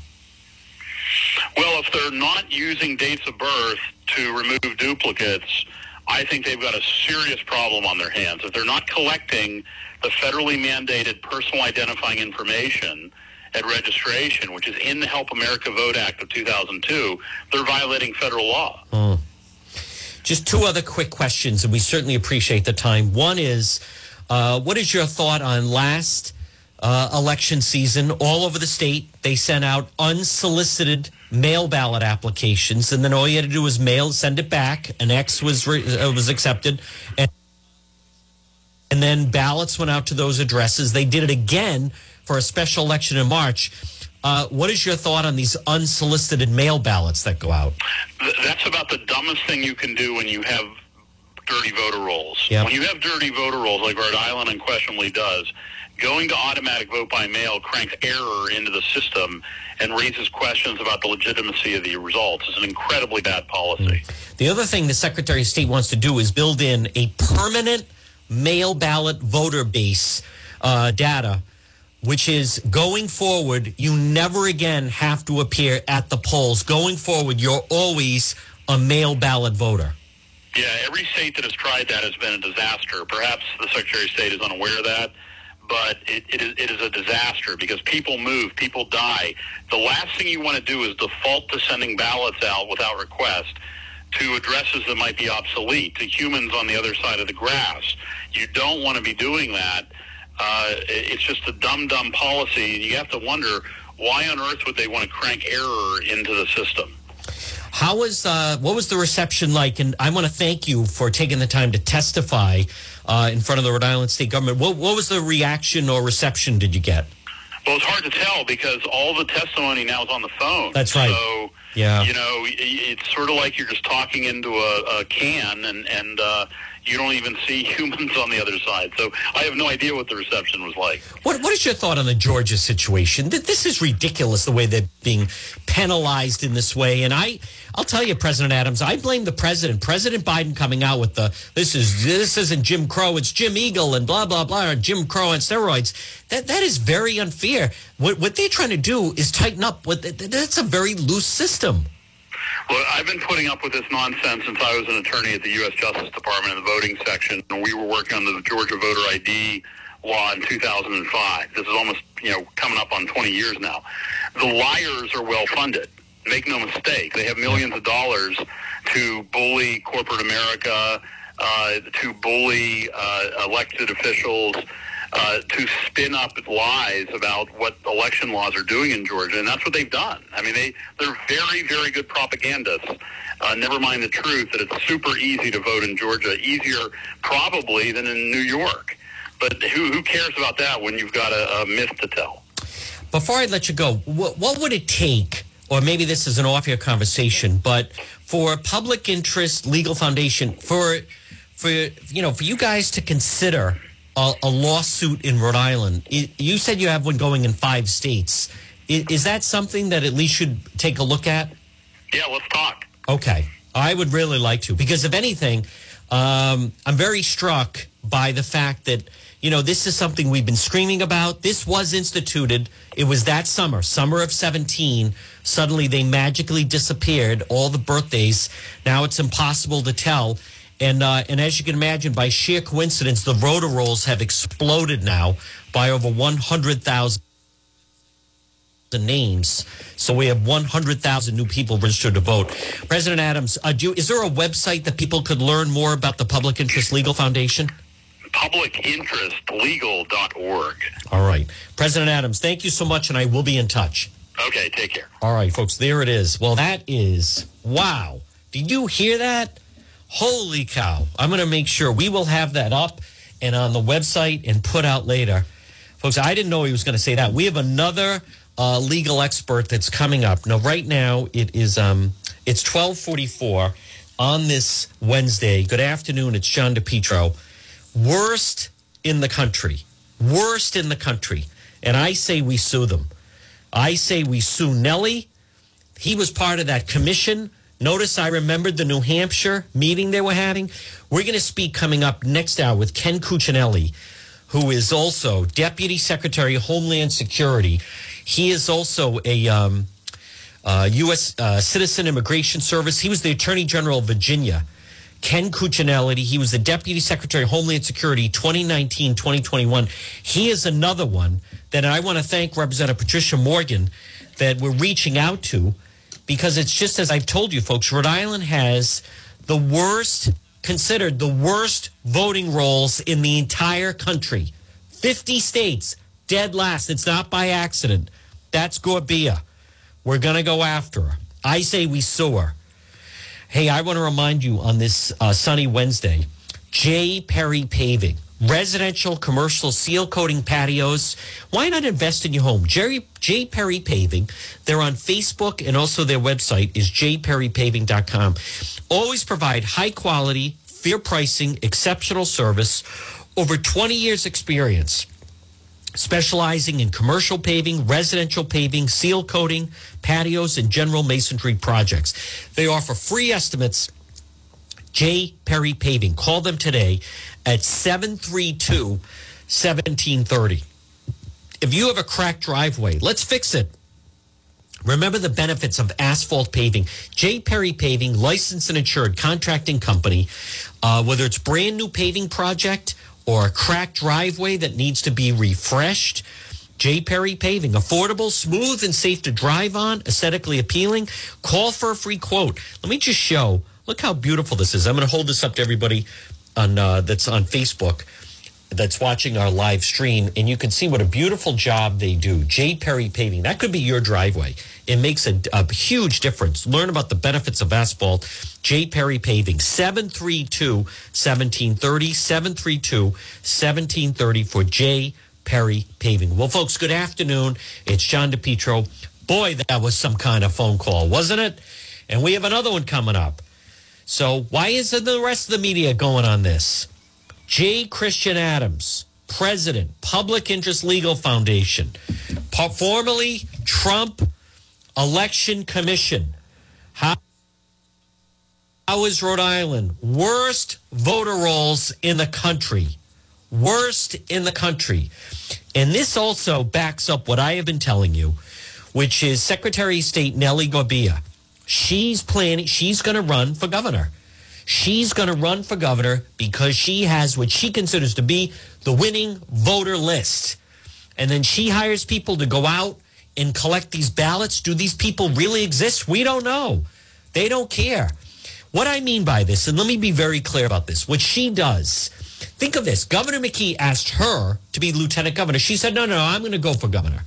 Well, if they're not using dates of birth to remove duplicates, I think they've got a serious problem on their hands. If they're not collecting the federally mandated personal identifying information at registration, which is in the Help America Vote Act of 2002, they're violating federal law. Just two other quick questions, and we certainly appreciate the time. One is, uh, what is your thought on last uh, election season? All over the state, they sent out unsolicited mail ballot applications, and then all you had to do was mail, send it back. An X was re- uh, was accepted, and and then ballots went out to those addresses. They did it again for a special election in March. Uh, what is your thought on these unsolicited mail ballots that go out? That's about the dumbest thing you can do when you have dirty voter rolls. Yep. When you have dirty voter rolls, like Rhode Island unquestionably does, going to automatic vote by mail cranks error into the system and raises questions about the legitimacy of the results. It's an incredibly bad policy. The other thing the Secretary of State wants to do is build in a permanent mail ballot voter base uh, data, which is going forward, you never again have to appear at the polls. Going forward, you're always a mail ballot voter. Yeah, every state that has tried that has been a disaster. Perhaps the Secretary of State is unaware of that, but it, it, is, it is a disaster because people move, people die. The last thing you want to do is default to sending ballots out without request to addresses that might be obsolete, to humans on the other side of the grass. You don't want to be doing that. Uh, it's just a dumb, dumb policy, and you have to wonder why on earth would they want to crank error into the system? How was uh, what was the reception like? And I want to thank you for taking the time to testify uh, in front of the Rhode Island state government. What, what was the reaction or reception did you get? Well, it's hard to tell because all the testimony now is on the phone. That's right. So, yeah. you know, it's sort of like you're just talking into a, a can, and and uh, you don't even see [LAUGHS] humans on the other side. So I have no idea what the reception was like. What What is your thought on the Georgia situation? This is ridiculous the way they're being penalized in this way. And I, I'll tell you, President Adams, I blame the president. President Biden coming out with the this is this isn't Jim Crow, it's Jim Eagle and blah blah blah, or Jim Crow and steroids. That that is very unfair. What what they're trying to do is tighten up. What that's a very loose system. Well, I've been putting up with this nonsense since I was an attorney at the U.S. Justice Department in the voting section, and we were working on the Georgia voter ID law in 2005. This is almost, you know, coming up on 20 years now. The liars are well funded. Make no mistake. They have millions of dollars to bully corporate America, uh, to bully uh, elected officials, uh, to spin up lies about what election laws are doing in Georgia, and that's what they've done. I mean, they they're very very good propagandists. Uh, never mind the truth that it's super easy to vote in Georgia, easier probably than in New York. But who who cares about that when you've got a, a myth to tell? Before I let you go, what, what would it take? Or maybe this is an off-air conversation, but for public interest legal foundation, for for you know, for you guys to consider a, a lawsuit in Rhode Island. It, you said you have one going in five states. Is, is that something that at least should take a look at? Yeah, let's talk. Okay. I would really like to because if anything, um, I'm very struck by the fact that you know this is something we've been screaming about. This was instituted. It was that summer, summer of 17. Suddenly they magically disappeared. All the birthdays. Now it's impossible to tell. And uh, and as you can imagine, by sheer coincidence, the voter rolls have exploded now by over one hundred thousand the names. So we have one hundred thousand new people registered to vote. President Adams, uh, do, is there a website that people could learn more about the Public Interest Legal Foundation? Publicinterestlegal.org. All right, President Adams, thank you so much, and I will be in touch. Okay, take care. All right, folks, there it is. Well, that is wow. Did you hear that? Holy cow. I'm going to make sure we will have that up and on the website and put out later. Folks, I didn't know he was going to say that. We have another uh, legal expert that's coming up. Now, right now, it is um, it's 1244 on this Wednesday. Good afternoon. It's John DePetro. Worst in the country. Worst in the country. And I say we sue them. I say we sue Nellie. He was part of that commission Notice I remembered the New Hampshire meeting they were having. We're going to speak coming up next hour with Ken Cuccinelli, who is also Deputy Secretary of Homeland Security. He is also a um, uh, U.S. Uh, Citizen Immigration Service. He was the Attorney General of Virginia. Ken Cuccinelli, he was the Deputy Secretary of Homeland Security 2019 2021. He is another one that I want to thank Representative Patricia Morgan that we're reaching out to because it's just as I've told you, folks, Rhode Island has the worst, considered the worst voting rolls in the entire country. 50 states, dead last. It's not by accident. That's Gorbea. We're going to go after her. I say we sue her. Hey, I want to remind you on this uh, sunny Wednesday, J. Perry Paving residential, commercial seal coating patios. Why not invest in your home? Jerry J Perry Paving. They're on Facebook and also their website is jperrypaving.com. Always provide high quality, fair pricing, exceptional service, over 20 years experience. Specializing in commercial paving, residential paving, seal coating, patios, and general masonry projects. They offer free estimates J. Perry Paving. Call them today at 732 1730. If you have a cracked driveway, let's fix it. Remember the benefits of asphalt paving. J. Perry Paving, licensed and insured contracting company. Uh, whether it's brand new paving project or a cracked driveway that needs to be refreshed, J. Perry Paving, affordable, smooth, and safe to drive on, aesthetically appealing. Call for a free quote. Let me just show. Look how beautiful this is. I'm going to hold this up to everybody on uh, that's on Facebook that's watching our live stream, and you can see what a beautiful job they do. J. Perry Paving. That could be your driveway. It makes a, a huge difference. Learn about the benefits of asphalt. J. Perry Paving, 732 1730, 732 1730 for J. Perry Paving. Well, folks, good afternoon. It's John DePetro. Boy, that was some kind of phone call, wasn't it? And we have another one coming up. So, why isn't the rest of the media going on this? J. Christian Adams, President, Public Interest Legal Foundation, formerly Trump Election Commission. How, how is Rhode Island? Worst voter rolls in the country. Worst in the country. And this also backs up what I have been telling you, which is Secretary of State Nellie Gorbea. She's planning, she's going to run for governor. She's going to run for governor because she has what she considers to be the winning voter list. And then she hires people to go out and collect these ballots. Do these people really exist? We don't know. They don't care. What I mean by this, and let me be very clear about this, what she does, think of this. Governor McKee asked her to be lieutenant governor. She said, no, no, no I'm going to go for governor.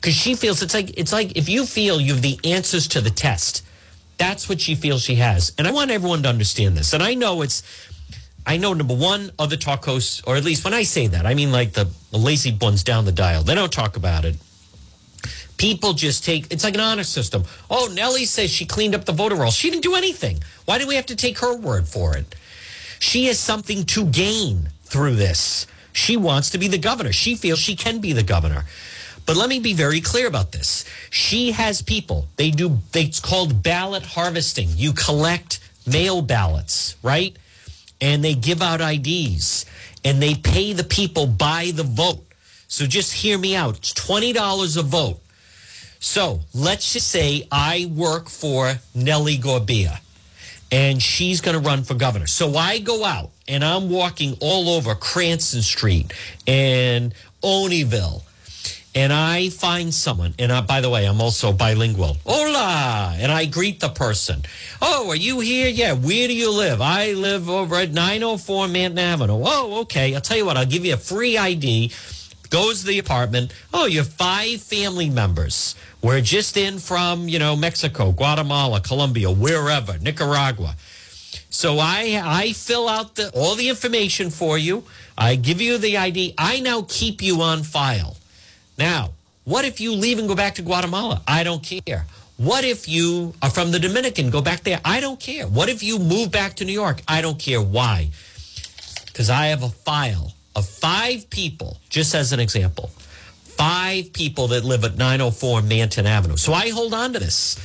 Because she feels it's like it's like if you feel you have the answers to the test, that's what she feels she has. And I want everyone to understand this. And I know it's, I know number one, other talk hosts, or at least when I say that, I mean like the, the lazy ones down the dial. They don't talk about it. People just take, it's like an honor system. Oh, Nellie says she cleaned up the voter roll. She didn't do anything. Why do we have to take her word for it? She has something to gain through this. She wants to be the governor. She feels she can be the governor. But let me be very clear about this. She has people. They do. It's called ballot harvesting. You collect mail ballots, right? And they give out IDs, and they pay the people by the vote. So just hear me out. It's twenty dollars a vote. So let's just say I work for Nellie Gorbea and she's going to run for governor. So I go out and I'm walking all over Cranston Street and Olneyville and I find someone, and I, by the way, I'm also bilingual. Hola! And I greet the person. Oh, are you here? Yeah. Where do you live? I live over at 904 Manton Avenue. Oh, okay. I'll tell you what, I'll give you a free ID. Goes to the apartment. Oh, you have five family members. We're just in from, you know, Mexico, Guatemala, Colombia, wherever, Nicaragua. So I I fill out the all the information for you. I give you the ID. I now keep you on file. Now, what if you leave and go back to Guatemala? I don't care. What if you are from the Dominican, go back there? I don't care. What if you move back to New York? I don't care. Why? Because I have a file of five people, just as an example, five people that live at 904 Manton Avenue. So I hold on to this.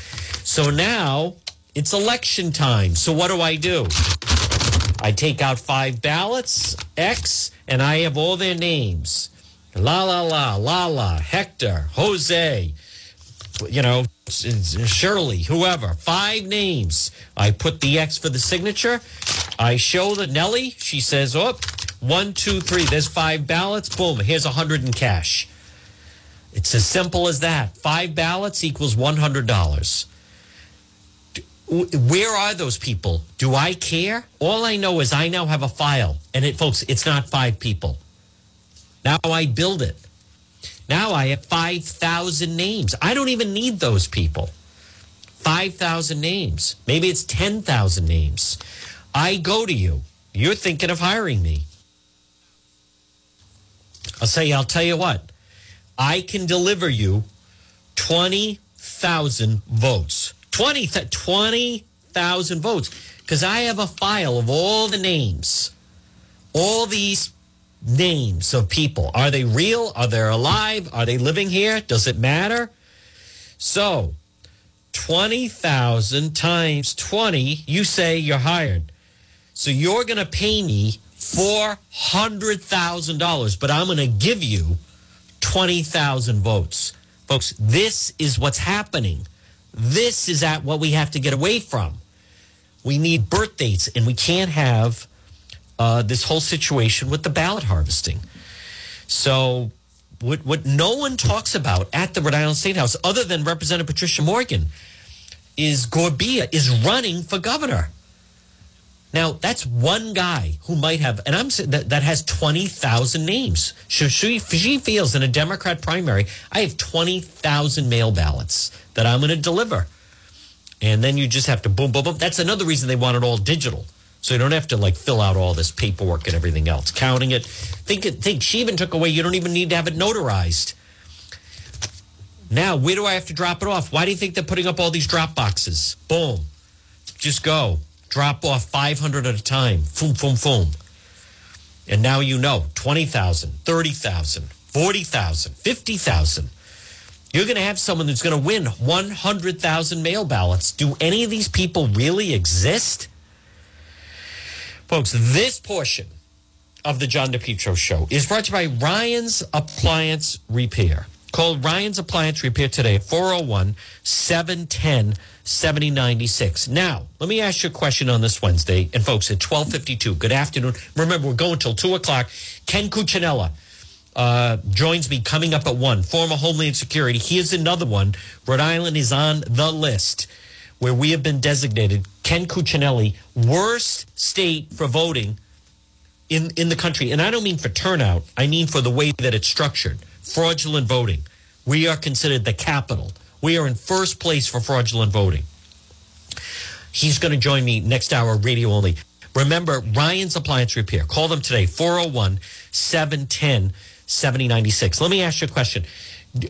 So now it's election time. So what do I do? I take out five ballots, X, and I have all their names. La La La, La La, Hector, Jose, you know, Shirley, whoever. Five names. I put the X for the signature. I show the Nellie. She says, oh, one, two, three. There's five ballots. Boom. Here's a hundred in cash. It's as simple as that. Five ballots equals one hundred dollars. Where are those people? Do I care? All I know is I now have a file, and it, folks, it's not five people. Now I build it. Now I have 5,000 names. I don't even need those people. 5,000 names. Maybe it's 10,000 names. I go to you. You're thinking of hiring me. I'll say, I'll tell you what, I can deliver you 20,000 votes. 20,000 20, votes. Because I have a file of all the names, all these names of people. Are they real? Are they alive? Are they living here? Does it matter? So, 20,000 times 20, you say you're hired. So you're going to pay me $400,000, but I'm going to give you 20,000 votes. Folks, this is what's happening. This is at what we have to get away from. We need birth dates, and we can't have uh, this whole situation with the ballot harvesting. So, what, what no one talks about at the Rhode Island State House, other than Representative Patricia Morgan, is Gorbea is running for governor. Now, that's one guy who might have, and I'm that, that has 20,000 names. She, she, she feels in a Democrat primary, I have 20,000 mail ballots that I'm going to deliver. And then you just have to boom, boom, boom. That's another reason they want it all digital. So you don't have to like fill out all this paperwork and everything else, counting it. Think, think she even took away, you don't even need to have it notarized. Now, where do I have to drop it off? Why do you think they're putting up all these drop boxes? Boom. Just go. Drop off 500 at a time. Boom, boom, boom. And now you know 20,000, 30,000, 40,000, 50,000. You're going to have someone that's going to win 100,000 mail ballots. Do any of these people really exist? Folks, this portion of the John DePetro show is brought to you by Ryan's Appliance Repair. Call Ryan's Appliance Repair today 401 710 7096. Now, let me ask you a question on this Wednesday. And folks, at 1252, good afternoon. Remember, we're going till 2 o'clock. Ken Cuccinelli uh, joins me coming up at 1, former Homeland Security. He is another one. Rhode Island is on the list where we have been designated, Ken Cuccinelli, worst state for voting in, in the country. And I don't mean for turnout, I mean for the way that it's structured fraudulent voting. We are considered the capital we are in first place for fraudulent voting. He's going to join me next hour, radio only. Remember, Ryan's Appliance Repair. Call them today, 401 710 7096. Let me ask you a question.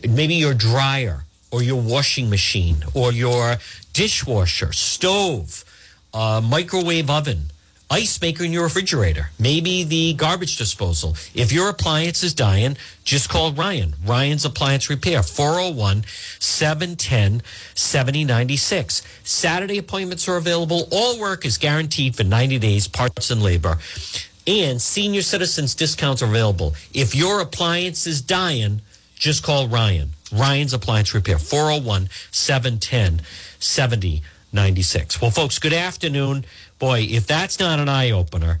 Maybe your dryer or your washing machine or your dishwasher, stove, uh, microwave oven, ice maker in your refrigerator, maybe the garbage disposal. If your appliance is dying, just call Ryan. Ryan's Appliance Repair, 401 710 7096. Saturday appointments are available. All work is guaranteed for 90 days, parts and labor. And senior citizens discounts are available. If your appliance is dying, just call Ryan. Ryan's Appliance Repair, 401 710 7096. Well, folks, good afternoon boy, if that's not an eye opener,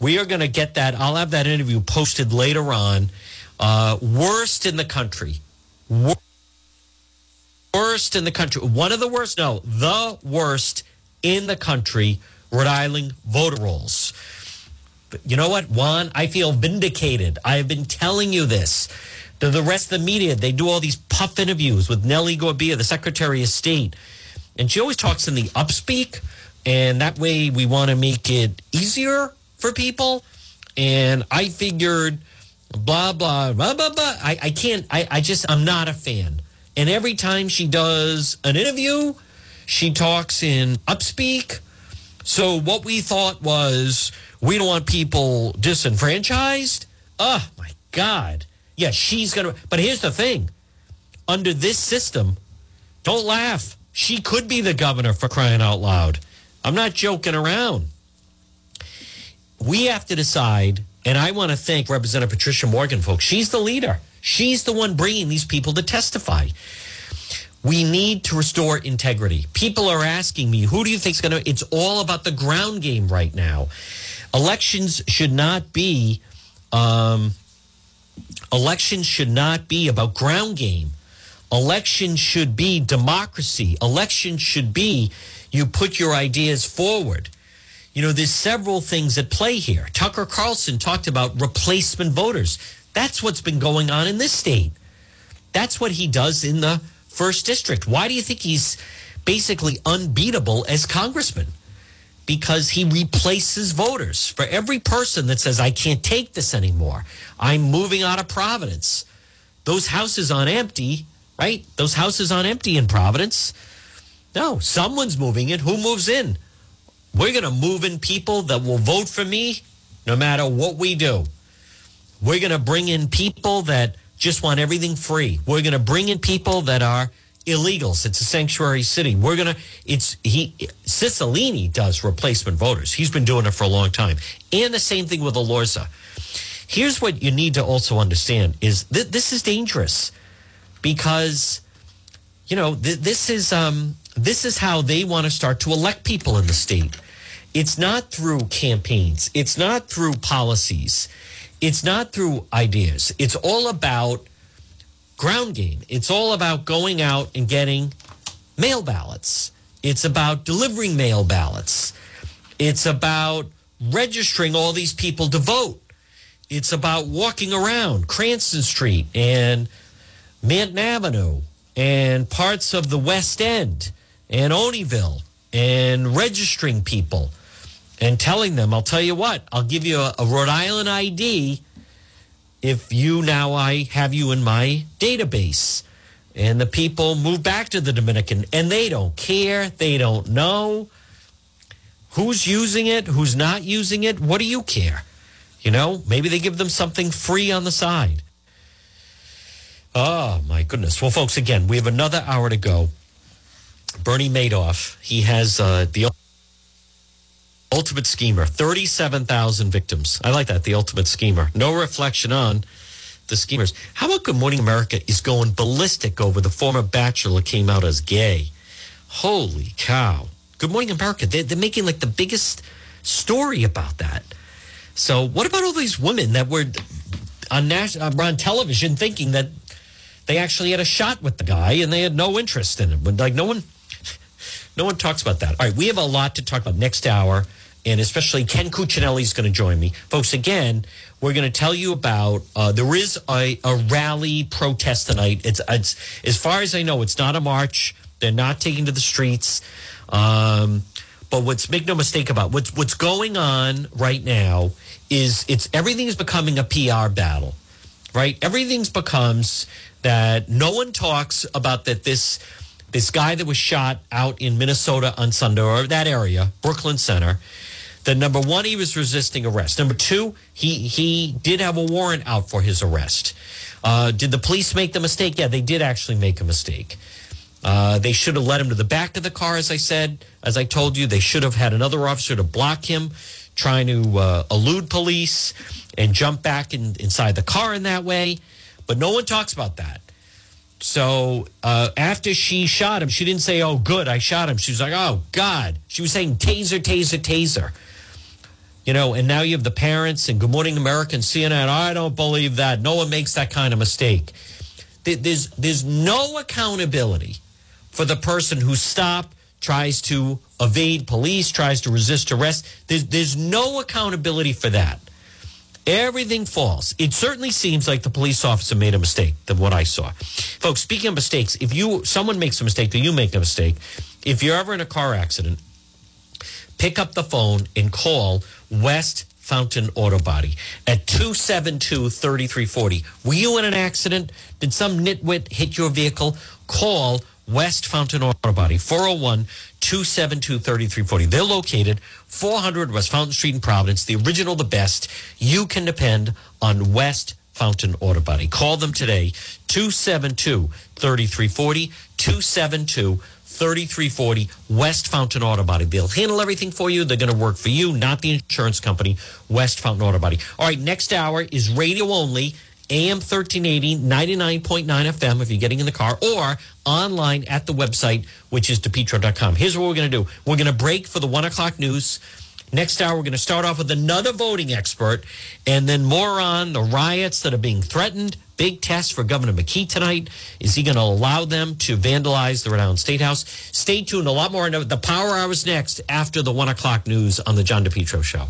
we are going to get that. I'll have that interview posted later on. Uh, worst in the country. Worst in the country. One of the worst, no, the worst in the country, Rhode Island voter rolls. But you know what, Juan? I feel vindicated. I have been telling you this. To the rest of the media, they do all these puff interviews with Nellie Gorbea, the Secretary of State. And she always talks in the upspeak and that way we want to make it easier for people. And I figured, blah blah blah blah blah. I, I can't. I, I just I'm not a fan. And every time she does an interview, she talks in upspeak. So what we thought was we don't want people disenfranchised. Oh my God. Yeah, she's gonna but here's the thing. Under this system, don't laugh. She could be the governor for crying out loud. I'm not joking around. We have to decide, and I want to thank Representative Patricia Morgan, folks. She's the leader. She's the one bringing these people to testify. We need to restore integrity. People are asking me, who do you think is going to? It's all about the ground game right now. Elections should not be. Um, elections should not be about ground game. Elections should be democracy. Elections should be you put your ideas forward. You know, there's several things at play here. Tucker Carlson talked about replacement voters. That's what's been going on in this state. That's what he does in the first district. Why do you think he's basically unbeatable as congressman? Because he replaces voters. For every person that says, I can't take this anymore, I'm moving out of Providence. Those houses on empty, right? Those houses on empty in Providence no, someone's moving in. Who moves in? We're going to move in people that will vote for me no matter what we do. We're going to bring in people that just want everything free. We're going to bring in people that are illegals. It's a sanctuary city. We're to, it's, he, Cicilline does replacement voters. He's been doing it for a long time. And the same thing with Elorza. Here's what you need to also understand is that this is dangerous because, you know, th- this is, um, this is how they want to start to elect people in the state. It's not through campaigns. It's not through policies. It's not through ideas. It's all about ground game. It's all about going out and getting mail ballots. It's about delivering mail ballots. It's about registering all these people to vote. It's about walking around Cranston Street and Manton Avenue and parts of the West End and Olneyville and registering people and telling them, I'll tell you what, I'll give you a, a Rhode Island ID if you now I have you in my database. And the people move back to the Dominican and they don't care. They don't know who's using it, who's not using it. What do you care? You know, maybe they give them something free on the side. Oh, my goodness. Well, folks, again, we have another hour to go. Bernie Madoff, he has uh, the ultimate schemer, 37,000 victims. I like that, the ultimate schemer. No reflection on the schemers. How about Good Morning America is going ballistic over the former bachelor came out as gay? Holy cow. Good Morning America, they're, they're making like the biggest story about that. So, what about all these women that were on, national, uh, on television thinking that they actually had a shot with the guy and they had no interest in him? Like, no one. [LAUGHS] No one talks about that. All right, we have a lot to talk about next hour, and especially Ken Cuccinelli is going to join me. Folks, again, we're going to tell you about uh, there is a, a rally protest tonight. It's, it's as far as I know, it's not a march. They're not taking to the streets. Um, but what's make no mistake about what's what's going on right now is it's everything is becoming a PR battle, right? Everything's becomes that no one talks about that this this guy that was shot out in Minnesota on Sunday or that area, Brooklyn Center. That number one, he was resisting arrest. Number two, he he did have a warrant out for his arrest. Uh, did the police make the mistake? Yeah, they did actually make a mistake. Uh, they should have led him to the back of the car, as I said, as I told you. They should have had another officer to block him, trying to uh, elude police and jump back in, inside the car in that way. But no one talks about that. So uh, after she shot him, she didn't say, "Oh, good, I shot him." She was like, "Oh God," she was saying, "Taser, taser, taser." You know, and now you have the parents and Good Morning America and CNN. I don't believe that. No one makes that kind of mistake. There's there's no accountability for the person who stopped, tries to evade police, tries to resist arrest. There's, there's no accountability for that. Everything falls. It certainly seems like the police officer made a mistake than what I saw. Folks, speaking of mistakes, if you someone makes a mistake or you make a mistake, if you're ever in a car accident, pick up the phone and call West Fountain Auto Body at 272 3340. Were you in an accident? Did some nitwit hit your vehicle? Call West Fountain Auto Body, 401 272 3340. They're located 400 West Fountain Street in Providence, the original, the best. You can depend on West Fountain Auto Body. Call them today, 272 3340, 272 3340 West Fountain Auto Body. They'll handle everything for you. They're going to work for you, not the insurance company, West Fountain Auto Body. All right, next hour is radio only. AM 1380, 99.9 FM if you're getting in the car, or online at the website, which is depetro.com. Here's what we're going to do we're going to break for the one o'clock news. Next hour, we're going to start off with another voting expert and then more on the riots that are being threatened. Big test for Governor McKee tonight. Is he going to allow them to vandalize the Island State House? Stay tuned. A lot more. The Power Hour is next after the one o'clock news on the John DePetro Show.